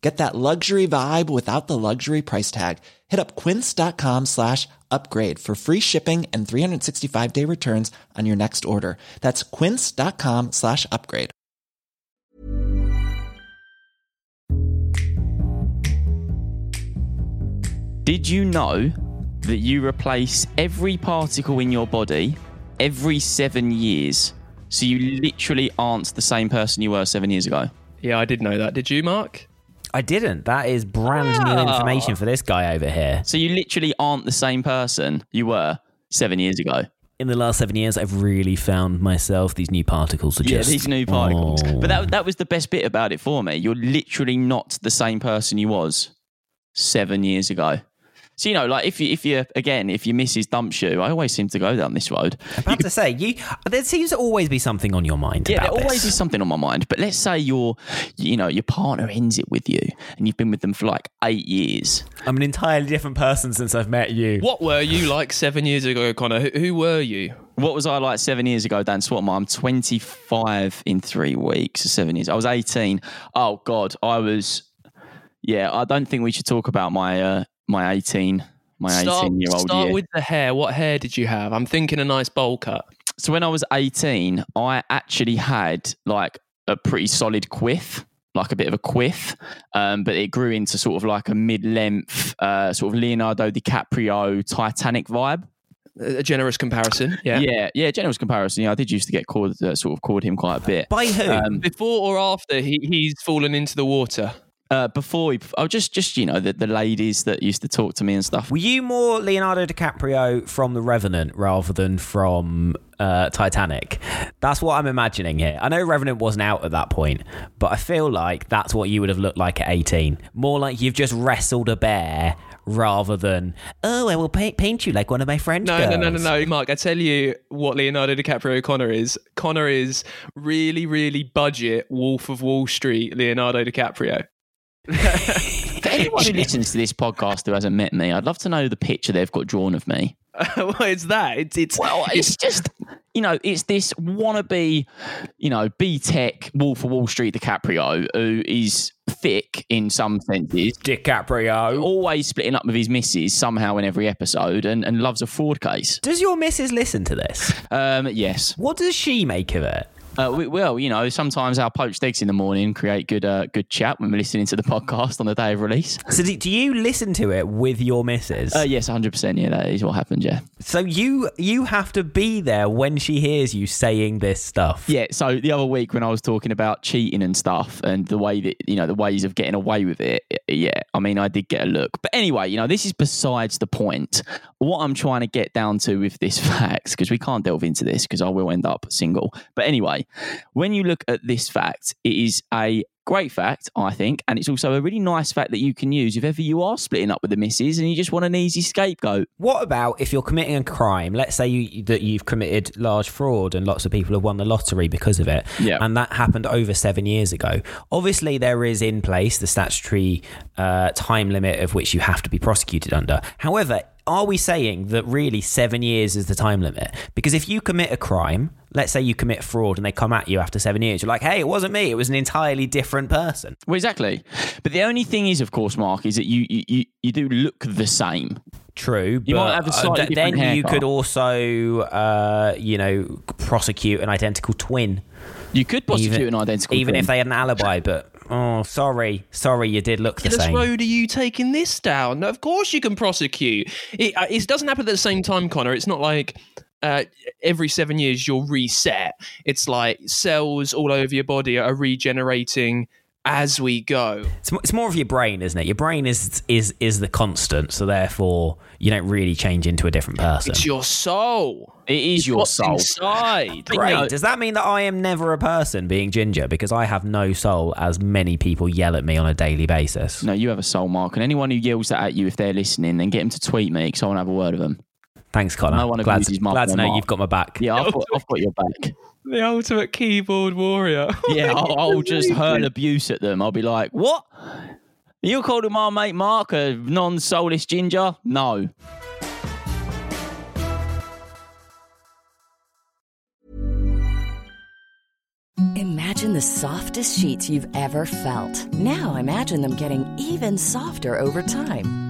Get that luxury vibe without the luxury price tag. Hit up quince.com slash upgrade for free shipping and 365 day returns on your next order. That's quince.com slash upgrade. Did you know that you replace every particle in your body every seven years? So you literally aren't the same person you were seven years ago. Yeah, I did know that. Did you, Mark? I didn't. That is brand new Ah. information for this guy over here. So you literally aren't the same person you were seven years ago. In the last seven years, I've really found myself these new particles are Yeah, just these new particles. Oh. But that that was the best bit about it for me. You're literally not the same person you was seven years ago. So you know, like if you if you again if your missus dumps you, I always seem to go down this road. I'm about to say you. There seems to always be something on your mind. Yeah, there about always this. is something on my mind. But let's say your, you know, your partner ends it with you, and you've been with them for like eight years. I'm an entirely different person since I've met you. What were you like seven years ago, Connor? Who, who were you? What was I like seven years ago, Dan Swatman? I'm 25 in three weeks. Seven years. I was 18. Oh God, I was. Yeah, I don't think we should talk about my uh, my 18 my 18 year old start year. with the hair. What hair did you have? I'm thinking a nice bowl cut. so when I was 18, I actually had like a pretty solid quiff, like a bit of a quiff, um, but it grew into sort of like a mid-length, uh, sort of Leonardo DiCaprio Titanic vibe. A generous comparison. Yeah. Yeah, yeah, generous comparison. Yeah, I did used to get called, uh, sort of called him quite a bit. By who? Um, Before or after he, he's fallen into the water? Uh, before he, oh, just just you know the, the ladies that used to talk to me and stuff. Were you more Leonardo DiCaprio from The Revenant rather than from uh, Titanic? That's what I'm imagining here. I know Revenant wasn't out at that point, but I feel like that's what you would have looked like at 18. More like you've just wrestled a bear rather than, oh, I will paint, paint you like one of my French No, girls. no, no, no, no, Mark. I tell you what Leonardo DiCaprio Connor is. Connor is really, really budget Wolf of Wall Street Leonardo DiCaprio. For anyone who listens to this podcast who hasn't met me, I'd love to know the picture they've got drawn of me. well, it's that. It's it's Well, it's just you know, it's this wannabe, you know, BTEC Wolf of Wall Street DiCaprio who is thick in some senses, DiCaprio. always splitting up with his missus somehow in every episode, and, and loves a fraud case. Does your missus listen to this? Um, yes. What does she make of it? Uh, we, well, you know, sometimes our poached eggs in the morning create good, uh, good chat when we're listening to the podcast on the day of release. So do, do you listen to it with your missus? Uh, yes, hundred percent. Yeah, that is what happened. Yeah. so you you have to be there when she hears you saying this stuff. Yeah, so the other week when I was talking about cheating and stuff and the way that, you know, the ways of getting away with it, yeah, I mean, I did get a look. But anyway, you know, this is besides the point. What I'm trying to get down to with this fact, because we can't delve into this because I will end up single. But anyway, when you look at this fact, it is a great fact, I think, and it's also a really nice fact that you can use if ever you are splitting up with the missus and you just want an easy scapegoat. What about if you're committing a crime? Let's say you, that you've committed large fraud and lots of people have won the lottery because of it, Yeah. and that happened over seven years ago. Obviously, there is in place the statutory uh, time limit of which you have to be prosecuted under. However, are we saying that really seven years is the time limit? Because if you commit a crime, let's say you commit fraud and they come at you after seven years, you're like, hey, it wasn't me, it was an entirely different person. Well, exactly. But the only thing is, of course, Mark, is that you you, you, you do look the same. True, You but might have a uh, slightly th- then different you could also, uh, you know, prosecute an identical twin, You could prosecute even, an identical even twin. if they had an alibi. But oh, sorry, sorry, you did look the This same. road are you taking this down? Of course you can prosecute. It, uh, it doesn't happen at the same time, Connor. It's not like uh, every seven years you're reset. It's like cells all over your body are regenerating as we go. It's, it's more of your brain, isn't it? Your brain is is is the constant, so therefore you don't really change into a different person. It's your soul. It is your What's soul. inside. Great. Does that mean that I am never a person being ginger because I have no soul, as many people yell at me on a daily basis? No, you have a soul, Mark. And anyone who yells that at you if they're listening, then get them to tweet me because I want to have a word with them. Thanks, Connor. No one glad to, my glad to know remark. you've got my back. Yeah, I've got, I've got your back. The ultimate keyboard warrior. Yeah, I'll, I'll just hurl abuse at them. I'll be like, what? You called my mate Mark a non soulless ginger? No. Imagine the softest sheets you've ever felt. Now imagine them getting even softer over time.